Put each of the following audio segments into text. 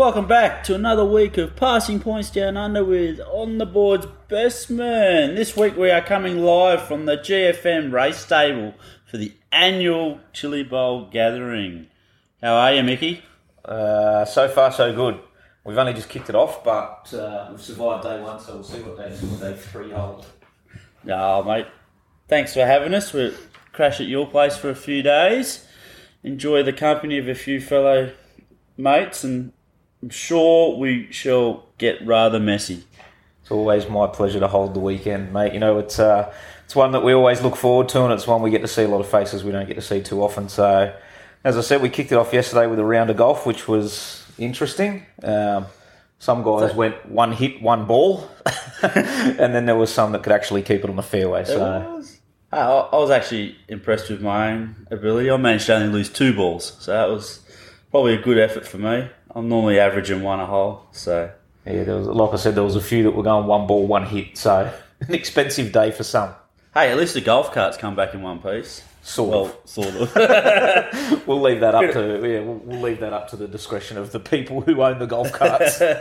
Welcome back to another week of Passing Points Down Under with On the Board's Bestmann. This week we are coming live from the GFM race stable for the annual Chili Bowl gathering. How are you, Mickey? Uh, so far, so good. We've only just kicked it off, but uh, we've survived day one, so we'll see what day, day three holds. Oh, mate. Thanks for having us. We'll crash at your place for a few days. Enjoy the company of a few fellow mates, and I'm sure we shall get rather messy. It's always my pleasure to hold the weekend, mate. You know, it's uh, it's one that we always look forward to, and it's one we get to see a lot of faces we don't get to see too often. So, as I said, we kicked it off yesterday with a round of golf, which was interesting. Um, some guys went one hit, one ball, and then there was some that could actually keep it on the fairway. So, was. I, I was actually impressed with my own ability. I managed to only lose two balls, so that was probably a good effort for me. I'm normally averaging one a hole, so yeah, there was like I said, there was a few that were going one ball, one hit. So, an expensive day for some. hey, at least the golf carts come back in one piece. Sort Well, of. sort of. We'll leave that up to yeah, we'll, we'll leave that up to the discretion of the people who own the golf carts.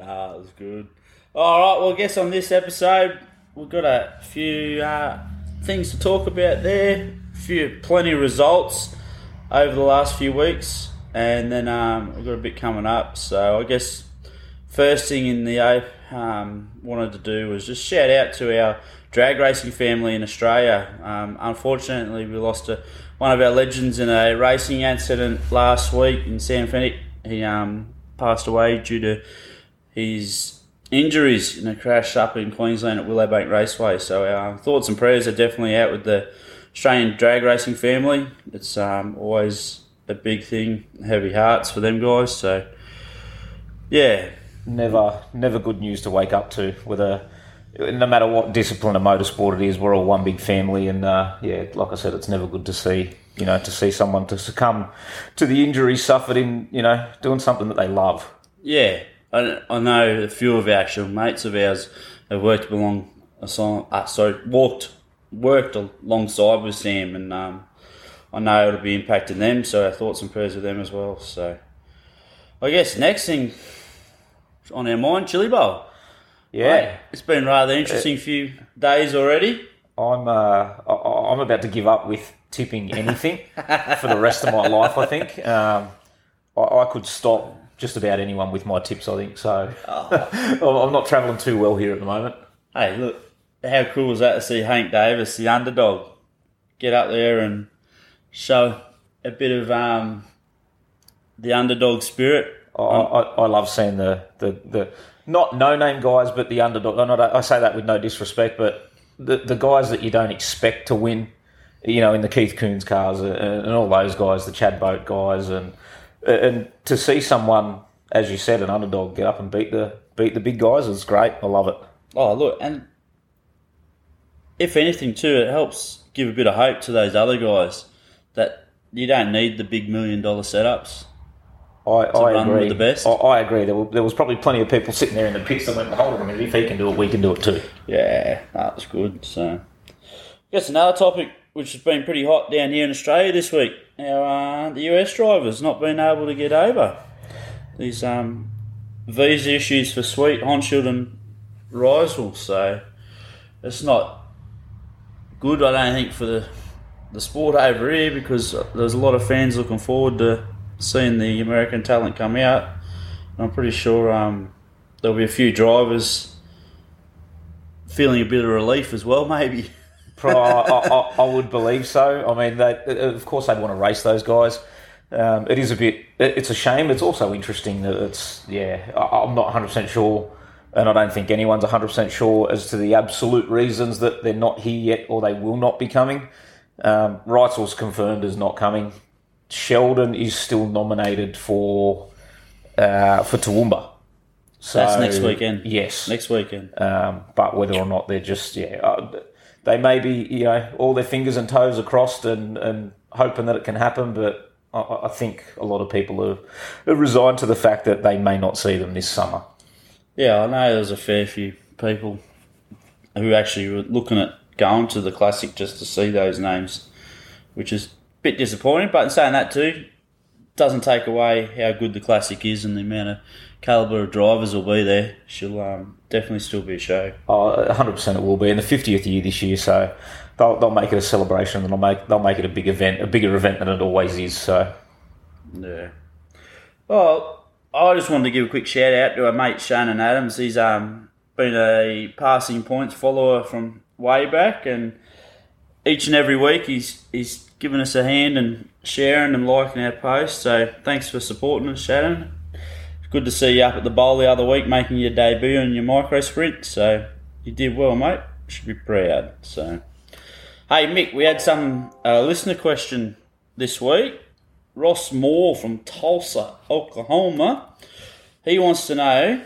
Ah, it was good. All right, well, I guess on this episode we've got a few uh, things to talk about there. A few plenty of results over the last few weeks, and then um, we've got a bit coming up. So I guess first thing in the ape um, wanted to do was just shout out to our drag racing family in Australia. Um, unfortunately, we lost a, one of our legends in a racing accident last week in Sam Fennick. He um, passed away due to his injuries in a crash up in Queensland at Willowbank Raceway. So our thoughts and prayers are definitely out with the Australian drag racing family. It's um, always a big thing, heavy hearts for them guys. So yeah, never, never good news to wake up to. With a, no matter what discipline of motorsport it is, we're all one big family, and uh, yeah, like I said, it's never good to see. You know, to see someone to succumb to the injury suffered in, you know, doing something that they love. Yeah, I, I know a few of our actual mates of ours have worked along, uh, sorry, walked, worked alongside with Sam, and um, I know it'll be impacting them. So our thoughts and prayers with them as well. So I guess next thing on our mind, Chili Bowl. Yeah, Mate, it's been rather interesting few days already. I'm, uh, I- I'm about to give up with tipping anything for the rest of my life. I think um, I, I could stop just about anyone with my tips. I think so. I'm not travelling too well here at the moment. Hey, look, how cool was that to see Hank Davis, the underdog, get up there and show a bit of um, the underdog spirit. I, I, I love seeing the, the, the not no name guys, but the underdog. I, not, I say that with no disrespect, but the, the guys that you don't expect to win, you know, in the Keith Kunz cars and, and all those guys, the Chad Boat guys, and and to see someone, as you said, an underdog get up and beat the beat the big guys is great. I love it. Oh, look, and if anything, too, it helps give a bit of hope to those other guys that you don't need the big million dollar setups. I, I run agree. with the best. I, I agree. There, were, there was probably plenty of people sitting there in the pits that went, "Hold on a minute, if he can do it, we can do it too." Yeah, that was good. So, I guess another topic which has been pretty hot down here in Australia this week: our uh, the US drivers not being able to get over these um, visa issues for Sweet Haudenschild and Rysel. So, it's not good. I don't think for the the sport over here because there's a lot of fans looking forward to seeing the American talent come out. I'm pretty sure um, there'll be a few drivers feeling a bit of relief as well, maybe. I, I, I would believe so. I mean, they, of course, they'd want to race those guys. Um, it is a bit. it- It's a shame. It's also interesting that it's. Yeah, I, I'm not 100 percent sure, and I don't think anyone's 100 percent sure as to the absolute reasons that they're not here yet or they will not be coming. Um, Reitzel's confirmed as not coming. Sheldon is still nominated for uh, for Toowoomba. So That's next weekend. Yes, Next weekend. um, but whether or not they're just yeah, uh, they may be you know all their fingers and toes are crossed and, and hoping that it can happen. But I, I think a lot of people are, are resigned to the fact that they may not see them this summer. Yeah, I know there's a fair few people who actually were looking at going to the Classic just to see those names, which is a bit disappointing. But in saying that too, doesn't take away how good the classic is and the amount of caliber of drivers will be there. She'll um, definitely still be a show. Oh, 100% it will be. in the 50th year this year, so they'll, they'll make it a celebration and they'll make, they'll make it a big event, a bigger event than it always is. So, Yeah. Well, I just wanted to give a quick shout out to our mate Shannon Adams. He's um, been a passing points follower from way back, and each and every week he's he's given us a hand and sharing and liking our posts. So thanks for supporting us, Shannon. Good to see you up at the bowl the other week, making your debut in your micro sprint. So you did well, mate. Should be proud. So, hey Mick, we had some uh, listener question this week. Ross Moore from Tulsa, Oklahoma. He wants to know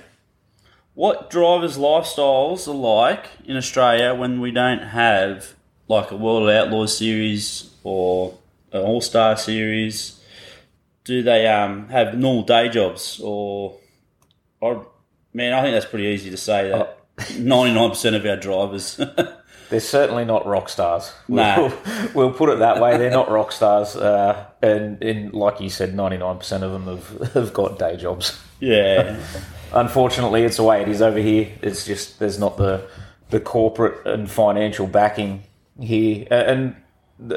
what drivers' lifestyles are like in Australia when we don't have like a World Outlaws series or an All Star series. Do they um, have normal day jobs or, or man? I think that's pretty easy to say that ninety nine percent of our drivers. They're certainly not rock stars. Nah. We'll, we'll put it that way. They're not rock stars, uh, and, and like you said, ninety nine percent of them have, have got day jobs. yeah, Unfortunately, it's the way it is over here. It's just there's not the the corporate and financial backing here, and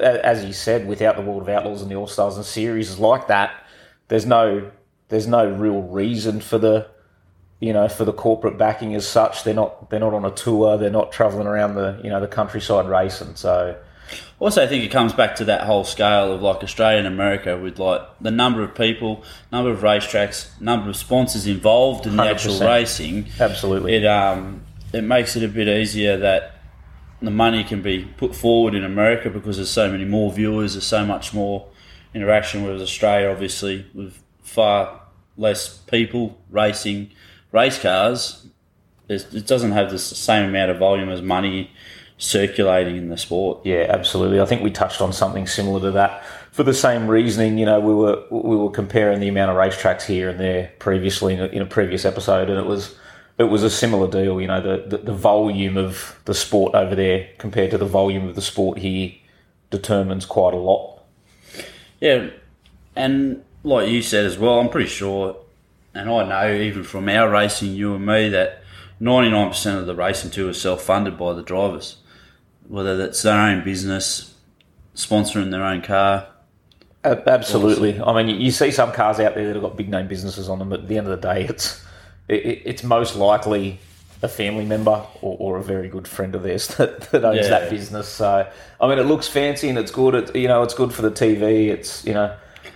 as you said, without the World of Outlaws and the All Stars and series like that, there's no there's no real reason for the you know for the corporate backing as such. They're not they're not on a tour. They're not traveling around the you know the countryside racing. So Also, I think it comes back to that whole scale of like Australia and America with like the number of people, number of racetracks, number of sponsors involved in the actual 100%. racing. absolutely, It um it makes it a bit easier that the money can be put forward in America because there's so many more viewers, there's so much more interaction with Australia. Obviously, with far less people racing race cars, it doesn't have the same amount of volume as money circulating in the sport. Yeah, absolutely. I think we touched on something similar to that. For the same reasoning, you know, we were we were comparing the amount of racetracks here and there previously in a, in a previous episode, and it was it was a similar deal. You know, the, the the volume of the sport over there compared to the volume of the sport here determines quite a lot. Yeah, and like you said as well, I'm pretty sure, and I know even from our racing, you and me, that 99% of the racing tour is self funded by the drivers. Whether that's their own business, sponsoring their own car. Absolutely. I mean, you, see some cars out there that have got big name businesses on them. But at the end of the day, it's it, it- it's most likely a family member or, or a very good friend of theirs that, that owns Yeah. that business. So, I mean, it looks fancy and it's good. It, you know, it's good for the TV. It's you know,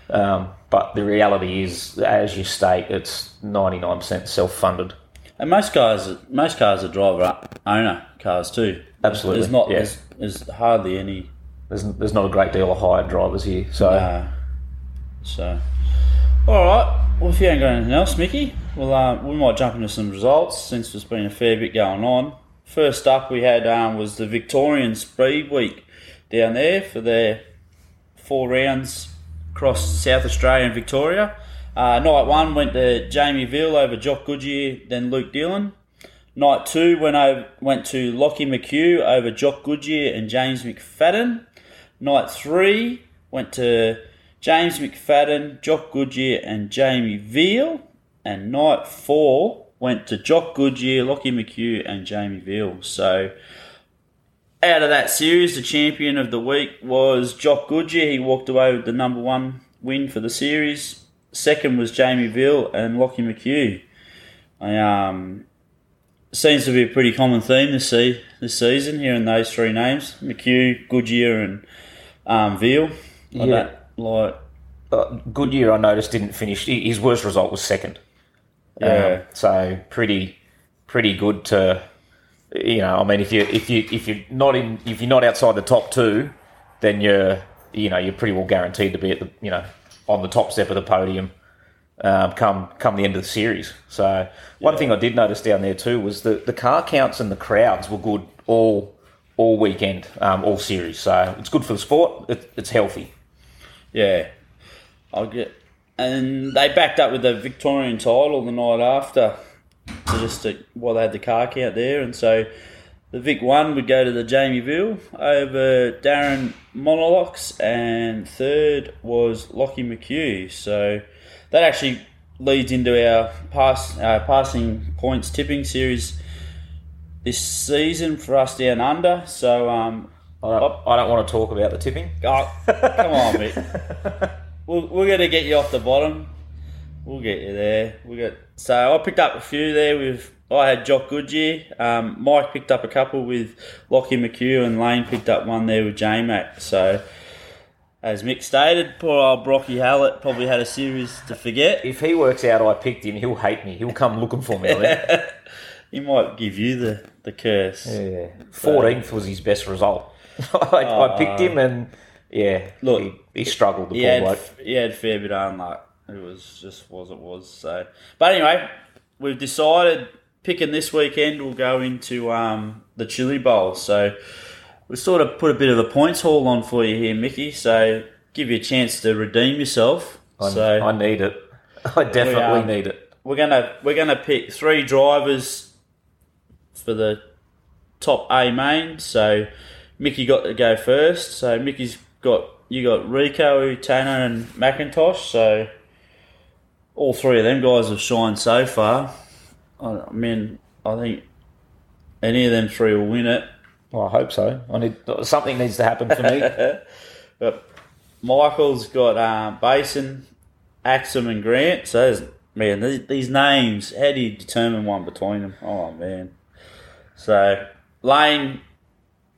um, but the reality is, as you state, it's ninety nine percent self funded. And most cars, most cars are driver owner cars too. Absolutely, There's not, yeah. there's, there's hardly any. There's there's not a great deal of hired drivers here. So, so, all right. Well, if you ain't got anything else, Mickey, well, uh, we might jump into some results since there's been a fair bit going on. First up, we had um, was the Victorian Speed Week down there for their four rounds across South Australia and Victoria. Uh, night one went to Jamie Veal over Jock Goodyear, then Luke Dillon. Night two went over, went to Lockie McHugh over Jock Goodyear and James McFadden. Night three went to James McFadden, Jock Goodyear, and Jamie Veal. And night four went to Jock Goodyear, Lockie McHugh, and Jamie Veal. So out of that series, the champion of the week was Jock Goodyear. He walked away with the number one win for the series. Second was Jamie Veal and Lockie McHugh. I, um, seems to be a pretty common theme this, se- this season, hearing those three names McHugh, Goodyear, and um, Veal. I Yeah. don't like. uh, Goodyear, I noticed, didn't finish. His worst result was second. Yeah. Um, so pretty, pretty good to, you know. I mean, if you if you if you're not in if you're not outside the top two, then you're you know you're pretty well guaranteed to be at the you know on the top step of the podium. Um, come come the end of the series. So one thing I did notice down there too was that the car counts and the crowds were good all all weekend, um, all series. So it's good for the sport. It, it's healthy. Yeah, I'll get. And they backed up with the Victorian title the night after, so just to, well, they had the car count there, and so The Vic one would go to the Jamie Veal over Darren Mollenoyux, and third was Lockie McHugh. So that actually leads into our pass uh, passing points tipping series this season for us down under. So um, I don't, I don't want to talk about the tipping. oh, come on, mate. We're, we're going to get you off the bottom. We'll get you there. We got so I picked up a few there with I had Jock Goodyear. Um, Mike picked up a couple with Lockie McHugh, and Lane picked up one there with J Mac. So as Mick stated, poor old Brocky Hallett probably had a series to forget. If he works out I picked him, he'll hate me. He'll come looking for me. He might give you the, the curse. Yeah, fourteenth was his best result. I, I picked him, and yeah, Look, he, he struggled. The He had, bloke. he had a fair bit of unluck. It was just was it was. So, but anyway, we've decided picking this weekend we'll go into um, the Chili Bowl. So we sort of put a bit of a points haul on for you here, Mickey. So give you a chance to redeem yourself. I, so I need it. I definitely um, need it. we're gonna we're gonna pick three drivers for the top A main. So Mickey got to go first. So Mickey's got you got Rico, Tanner, and McIntosh. So all three of them guys have shined so far. I mean, I think any of them three will win it. Well, I hope so. I need something needs to happen for me. But Michael's got um, Bacon, Axum, and Grant. So man, these, these names. How do you determine one between them? Oh man. So Lane,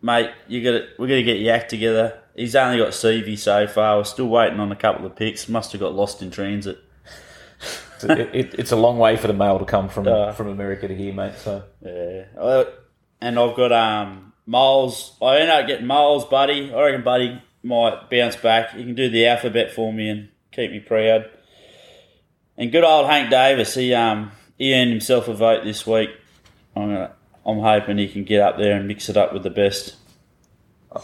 mate, you got to we're gonna get your act together. He's only got CV so far. We're still waiting on a couple of picks. Must have got lost in transit. it, it, it's a long way for the mail to come from Uh. from America to here, mate. So Yeah. Uh, And I've got um Miles. I end up getting Miles, Buddy. I reckon Buddy might bounce back. He can do the alphabet for me and keep me proud. And good old Hank Davis. He um he earned himself a vote this week. I'm gonna, I'm hoping he can get up there and mix it up with the best.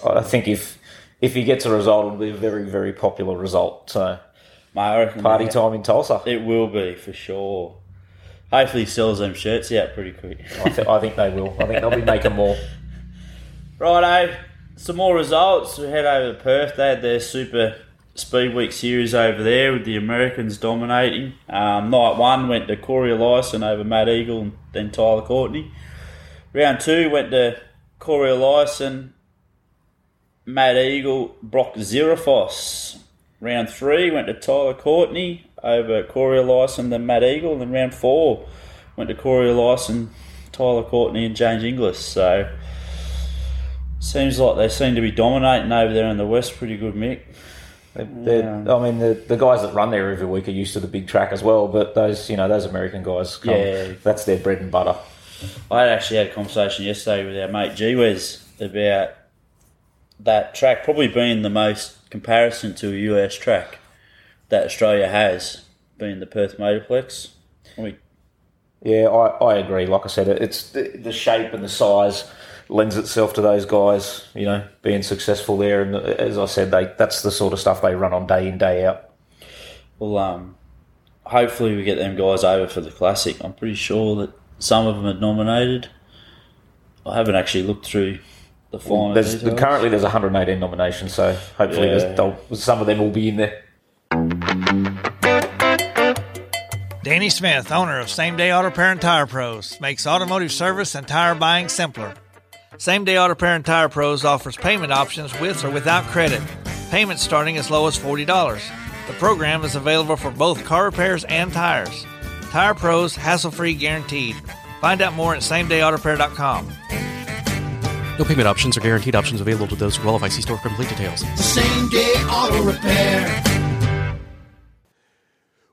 I think if if he gets a result, it'll be a very very popular result. So Mate, party time in Tulsa. It will be for sure. Hopefully, he sells them shirts out pretty quick. I, th- I think they will. I think they'll be making more. Righto, some more results. We head over to Perth. They had their Super Speed Week series over there with the Americans dominating. Um, night one went to Cory Eliason over Matt Eagle and then Tyler Courtney. Round two went to Cory Eliason, Matt Eagle, Brock Zerafos. Round three went to Tyler Courtney over Cory Eliason, then Matt Eagle. And then round four went to Cory Eliason, Tyler Courtney, and James Inglis. So seems like they seem to be dominating over there in the West pretty good, Mick. They're- I mean, the, the guys that run there every week are used to the big track as well. But those, you know, those American guys, come, Yeah. that's their bread and butter. I actually had a conversation yesterday with our mate G-Wes about that track probably being the most comparison to a US track that Australia has, being the Perth Motorplex. We, Yeah, I, I agree. Like I said, it's the, the shape and the size lends itself to those guys, you know, being successful there. And as I said, they that's the sort of stuff they run on day in day out. well, um, hopefully we get them guys over for the Classic. I'm pretty sure that some of them are nominated. I haven't actually looked through the final There's details. currently there's 118 nominations, so hopefully Yeah. some of them will be in there. Danny Smith, owner of Same Day Auto Repair and Tire Pros, makes automotive service and tire buying simpler. Same Day Auto Repair and Tire Pros offers payment options with or without credit. Payments starting as low as $40. The program is available for both car repairs and tires. Tire Pros, hassle free guaranteed. Find out more at samedayautorepair.com. No payment options or guaranteed options available to those who qualify. See store for complete details. The Same day auto repair.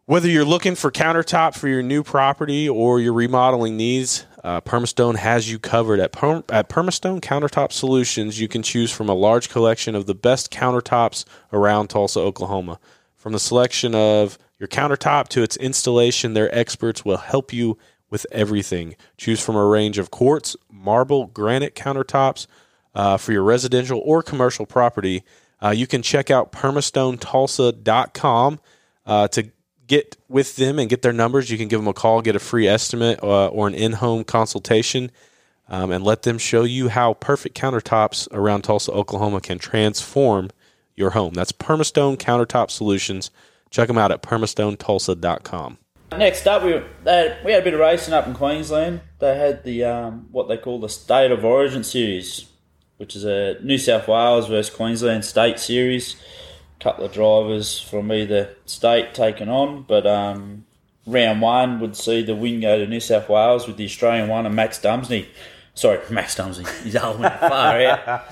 Whether you're looking for countertop for your new property or your remodeling needs, uh, Permastone has you covered. At, Perm- at Permastone Countertop Solutions, you can choose from a large collection of the best countertops around Tulsa, Oklahoma. From the selection of your countertop to its installation, their experts will help you with everything. Choose from a range of quartz, marble, granite countertops uh, for your residential or commercial property. Uh, you can check out permastonetulsa.com uh, to get with them and get their numbers. You can give them a call, get a free estimate uh, or an in home consultation. um, and let them show you how perfect countertops around Tulsa, Oklahoma can transform your home. That's Permastone Countertop Solutions. Check them out at permastonetulsa.com. Next up, we they, we had a bit of racing up in Queensland. They had the um, what they call the State of Origin series, which is a New South Wales versus Queensland state series. Couple of drivers from either state taken on, but um, round one would see the win go to New South Wales with the Australian one and Max Dumesny. Sorry, Max Dumesny. He's old man, far out. I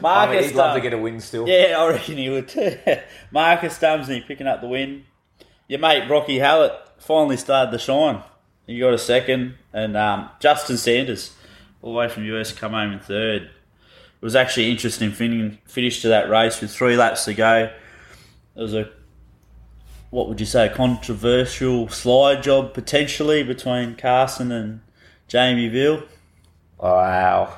Marcus mean, he'd love to get a win still. yeah, I reckon he would too. Marcus Dumesny picking up the win. Your mate Rocky Hallett finally started the shine. He got a second, and um, Justin Sanders, all the way from US, come home in third. It was actually interesting fin- finish to that race with three laps to go. It was a what would you say, a controversial slide job potentially between Carson and Jamie Veal. Wow.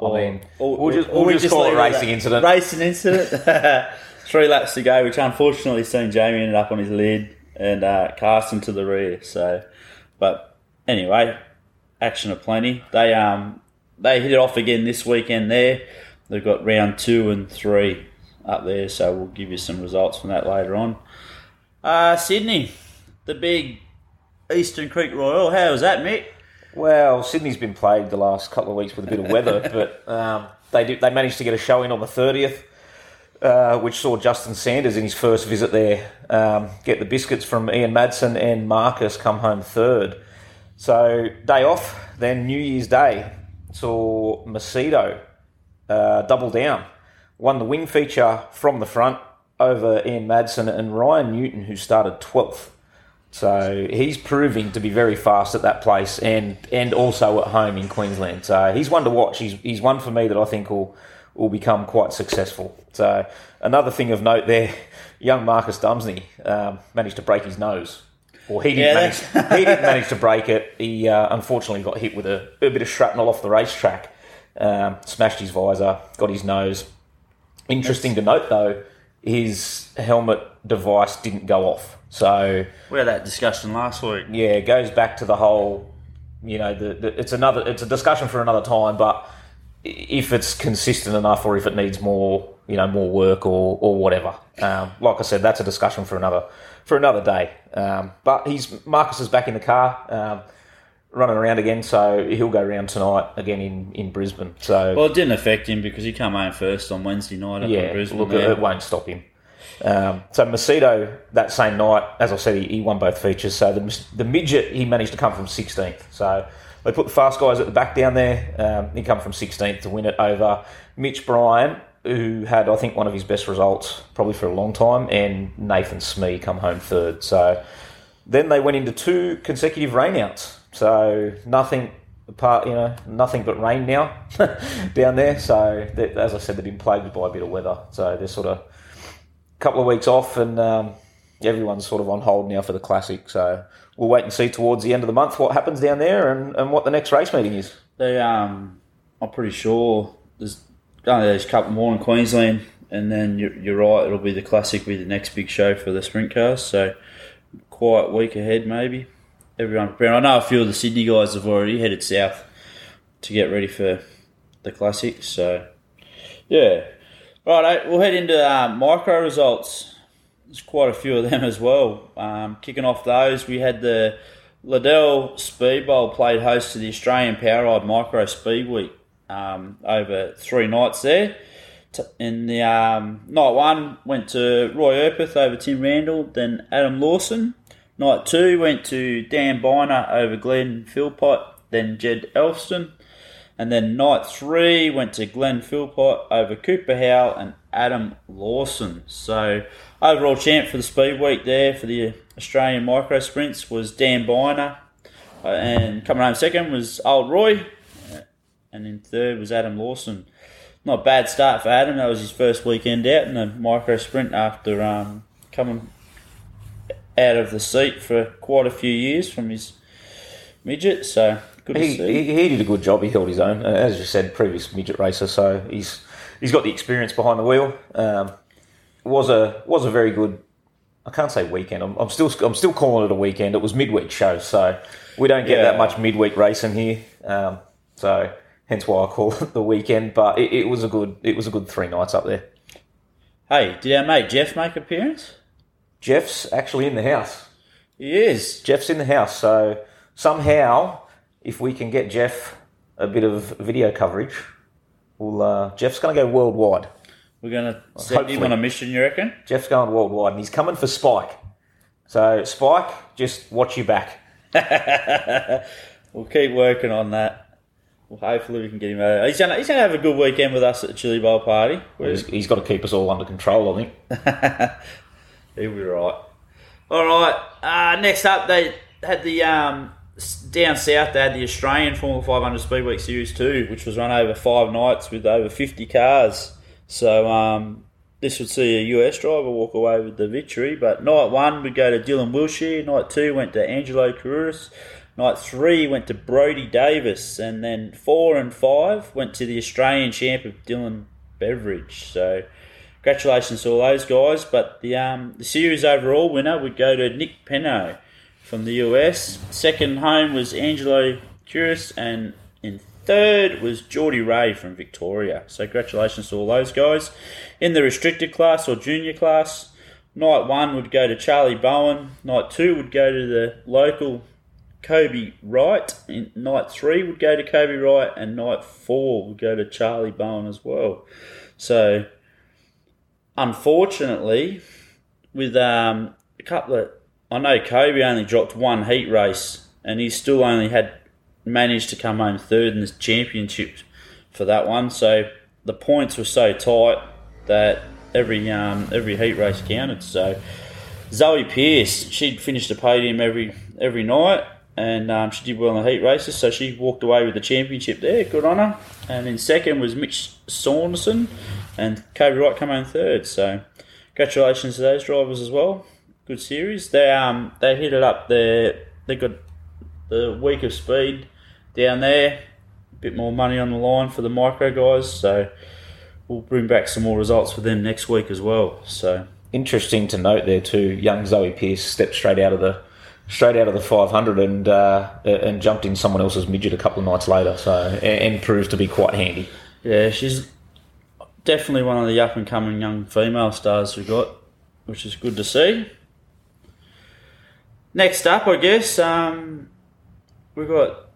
I Or- mean, or- we'll just, we'll we just, call it a racing at- incident. Racing incident. Three laps to go, which unfortunately seen Jamie ended up on his lid and uh, Carson to the rear. So, but anyway, action aplenty. They um they hit it off again this weekend. There, they've got round two and three up there. So we'll give you some results from that later on. Uh, Sydney, the big Eastern Creek Royal. How was that, Mick? Well, Sydney's been plagued the last couple of weeks with a bit of weather, but um, they did, they managed to get a showing on the thirtieth, uh, which saw Justin Sanders in his first visit there um, get the biscuits from Ian Madsen and Marcus come home third. So day off, then New Year's Day saw Macedo uh, double down, won the wing feature from the front over Ian Madsen and Ryan Newton, who started twelfth. So he's proving to be very fast at that place and and also at home in Queensland. So he's one to watch. He's, he's one for me that I think will will become quite successful. So another thing of note there, young Marcus Dumesny um, managed to break his nose. Or he didn't, Yeah, manage, he didn't manage to break it. He uh, unfortunately got hit with a, a bit of shrapnel off the racetrack, um, smashed his visor, got his nose. Interesting to note though, his helmet device didn't go off. So We had that discussion last week. yeah, it goes back to the whole, you know, the, the, it's another, it's a discussion for another time. But if it's consistent enough, or if it needs more, you know, more work or or whatever, um, like I said, that's a discussion for another for another day. Um, but he's Marcus is back in the car. Um, Running around again, so he'll go around tonight again in, in Brisbane. So Well, it didn't affect him because he came home first on Wednesday night up in Brisbane. look, there. it won't stop him. Um, so Macedo that same night, as I said, he, he won both features. So the, the midget he managed to come from 16th. So they put the fast guys at the back down there. Um, he come from 16th to win it over Mitch Bryan, who had I think one of his best results probably for a long time, and Nathan Smee come home third. So then they went into two consecutive rainouts. So nothing apart, you know, nothing but rain now down there. So as I said, they've been plagued by a bit of weather. So they're sort of a couple of weeks off, and um, everyone's sort of on hold now for the classic. So we'll wait and see towards the end of the month what happens down there and, and what the next race meeting is. They, um, I'm pretty sure there's only there's a couple more in Queensland, and then you're, you're right. It'll be the classic, be the next big show for the sprint cars. So quite a week ahead, maybe. Everyone preparing. I know a few of the Sydney guys have already headed south to get ready for the classic. So yeah, right. We'll head into uh, micro results. There's quite a few of them as well. Um, kicking off those, we had the Liddell Speed Bowl played host to the Australian Power Ride Micro Speed Week um, over three nights there. In the um, night one went to Roy Erpeth over Tim Randall, then Adam Lawson. Night two went to Dan Biner over Glenn Philpott, then Jed Elfston. And then night three went to Glenn Philpott over Cooper Howell and Adam Lawson. So overall champ for the speed week there for the Australian micro sprints was Dan Biner. Uh, and coming home second was Old Roy. Uh, And in third was Adam Lawson. Not a bad start for Adam. That was his first weekend out in the micro sprint after um, coming out of the seat for quite a few years from his midget. So good to He, see. he, he did a good job. He held his own, uh, as you said, previous midget racer. So he's he's got the experience behind the wheel. Um, was a was a very good. I can't say weekend. I'm, I'm still I'm still calling it a weekend. It was midweek show, so we don't get Yeah. that much midweek racing here. Um, so hence why I call it the weekend. But it, it was a good it was a good three nights up there. Hey, did our mate Jeff make appearance? Jeff's actually in the house. He is. Jeff's in the house, so somehow if we can get Jeff a bit of video coverage, well, uh, Jeff's going to go worldwide. We're gonna send him on a mission, you reckon? Jeff's going worldwide, and he's coming for Spike. So Spike, just watch your back. We'll keep working on that. Well, hopefully we can get him out. He's gonna he's gonna have a good weekend with us at the Chili Bowl party. He's, he's got to keep us all under control, I think. He'll be right. All right. Uh, next up, they had the um, down south. They had the Australian Formula 500 Speed Week Series Two, which was run over five nights with over 50 cars. So um, this would see a US driver walk away with the victory. But night one would go to Dylan Wilshire. Night two went to Angelo Carreras. Night three went to Brody Davis, and then four and five went to the Australian champ of Dylan Beveridge. So congratulations to all those guys. But the um, the series overall winner would go to Nick Peno from the US. Second home was Angelo Curis, and in third was Geordie Ray from Victoria. So congratulations to all those guys. In the restricted class or junior class, night one would go to Charlie Bowen. Night two would go to the local Kobe Wright. In night three would go to Kobe Wright, and night four would go to Charlie Bowen as well. So unfortunately, with um, a couple of, I know Kobe only dropped one heat race, and he still only had managed to come home third in the championship for that one. So the points were so tight that every um, every heat race counted. So Zoe Pierce, she'd finished the podium every every night, and um, she did well in the heat races. So she walked away with the championship there. Good on her. And in second was Mitch Saunderson, and Kobe Wright come home third. So congratulations to those drivers as well. Good series. They um they hit it up there. They got the week of speed down there. A bit more money on the line for the micro guys. So we'll bring back some more results for them next week as well. So Interesting to note there too. Young Zoe Pierce stepped straight out of the straight out of the 500 and uh, and jumped in someone else's midget a couple of nights later. So and, and proved to be quite handy. Yeah, she's definitely one of the up and coming young female stars we've got, which is good to see. Next up, I guess, um, we've got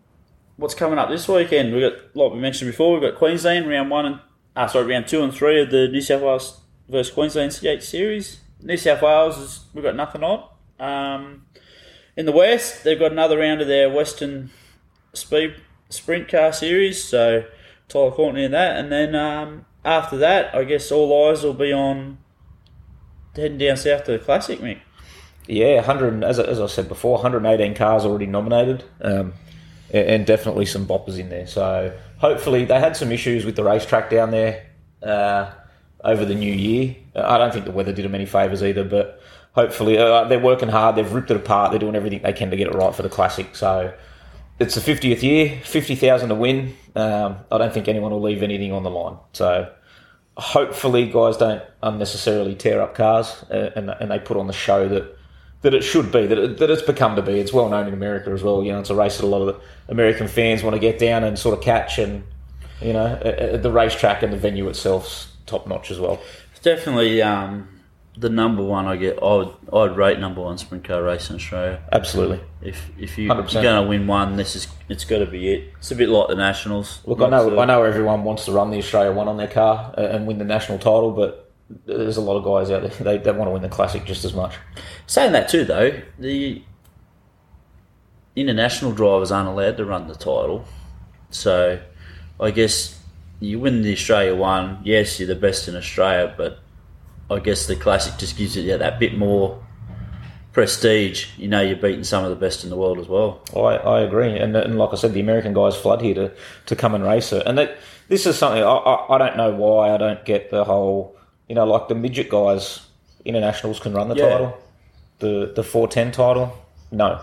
what's coming up this weekend. We've got, like we mentioned before, we've got Queensland round one and uh, sorry, round two and three of the New South Wales versus Queensland C8 series. New South Wales is we've got nothing on. Um, in the West, they've got another round of their Western Speed Sprint Car Series, so Tyler Courtney in that, and then um, after that, I guess all eyes will be on heading down south to the Classic, Mick. Yeah, 100 as, I- as I said before, 118 cars already nominated, um, and definitely some boppers in there. So hopefully they had some issues with the racetrack down there uh, over the new year. I don't think the weather did them any favours either, but hopefully uh, they're working hard. They've ripped it apart. They're doing everything they can to get it right for the classic. So it's the 50th year, 50,000 to win. Um, I don't think anyone will leave anything on the line. So hopefully guys don't unnecessarily tear up cars uh, and, and they put on the show that that it should be that, it, that it's become to be. It's well known in America as well. You know, it's a race that a lot of the American fans want to get down and sort of catch, and you know, the racetrack and the venue itself's top notch as well. It's definitely um, the number one. I get. I would. I'd rate number one sprint car race in Australia. Absolutely. If if you, you're going to win one, this is it's got to be it. It's a bit like the Nationals. Look, I know uh, I know everyone wants to run the Australia One on their car uh, and win the national title, but there's a lot of guys out there they, they want to win the classic just as much. Saying that too, though, the international drivers aren't allowed to run the title. So, I guess you win the Australia one. Yes, you're the best in Australia, but I guess the classic just gives you that bit more prestige. You know, you're beating some of the best in the world as well. I, I agree, and, and like I said, the American guys flood here to, to come and race it, and that this is something I, I, I don't know why I don't get the whole you know like the midget guys internationals can run the Yeah. title, the the four ten title, no.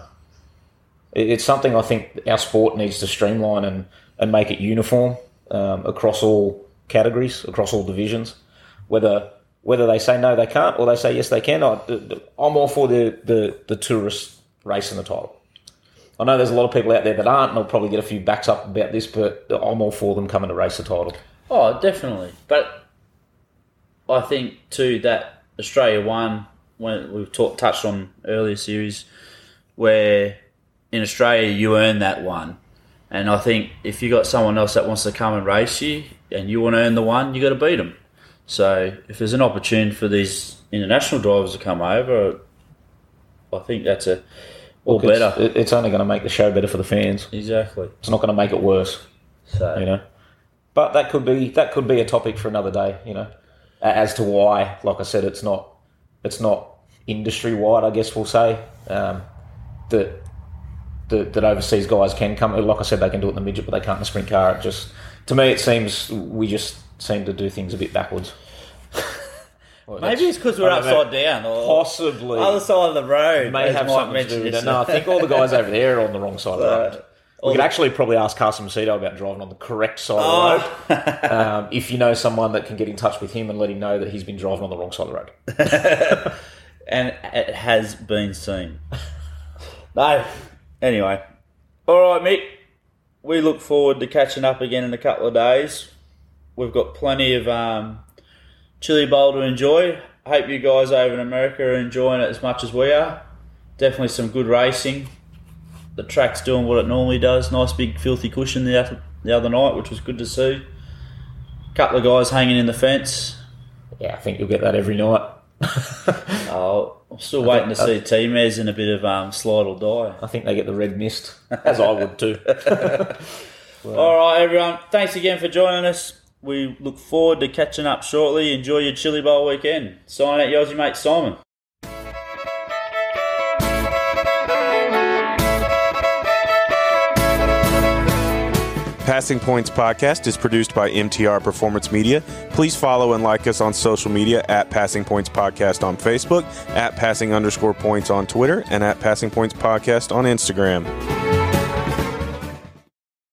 It, it's something I think our sport needs to streamline and, and make it uniform um, across all categories, across all divisions, whether. Whether they say no, they can't, or they say yes, they can. I, I'm all for the, the, the tourist racing the title. I know there's a lot of people out there that aren't, and I'll probably get a few backs up about this, but I'm all for them coming to race the title. Oh, definitely. But I think too that Australia won when we've talked, touched on earlier series where in Australia you earn that one, and I think if you got someone else that wants to come and race you and you want to earn the one, you got to beat them. So if there's an opportunity for these international drivers to come over, I think that's a all Look, it's- better. it- It's only going to make the show better for the fans. exactly. It's not going to make it worse. So you know. But that could be that could be a topic for another day, you know, as to why. Like I said, it's not it's not industry wide. I guess we'll say um, that, that that overseas guys can come. Like I said, they can do it in the midget, but they can't in the sprint car. It just to me, it seems we just seem to do things a bit backwards. Well, maybe it's because we're I know. upside down or Possibly. other side of the road. may have Mike something to do with it. No, I think all the guys over there are on the wrong side of the road. All We could the- actually probably ask Carson Macedo about driving on the correct side Oh. of the road. Um, if you know someone that can get in touch with him and let him know that he's been driving on the wrong side of the road. and it has been seen. no. Anyway. All right, Mick. We look forward to catching up again in a couple of days. We've got plenty of um, Chili Bowl to enjoy. Hope you guys over in America are enjoying it as much as we are. Definitely some good racing. The track's doing what it normally does. Nice big filthy cushion the other, the other night, which was good to see. Couple of guys hanging in the fence. Yeah, I think you'll get that every night. Oh, I'm still waiting to see T-Mez in a bit of um, slide or die. I think they get the red mist, as I would too. All right, everyone. Thanks again for joining us. We look forward to catching up shortly. Enjoy your Chili Bowl weekend. Sign out, your Aussie mate Simon. Passing Points podcast is produced by MTR Performance Media. Please follow and like us on social media at Passing Points Podcast on Facebook, at Passing underscore points on Twitter, and at Passing Points Podcast on Instagram.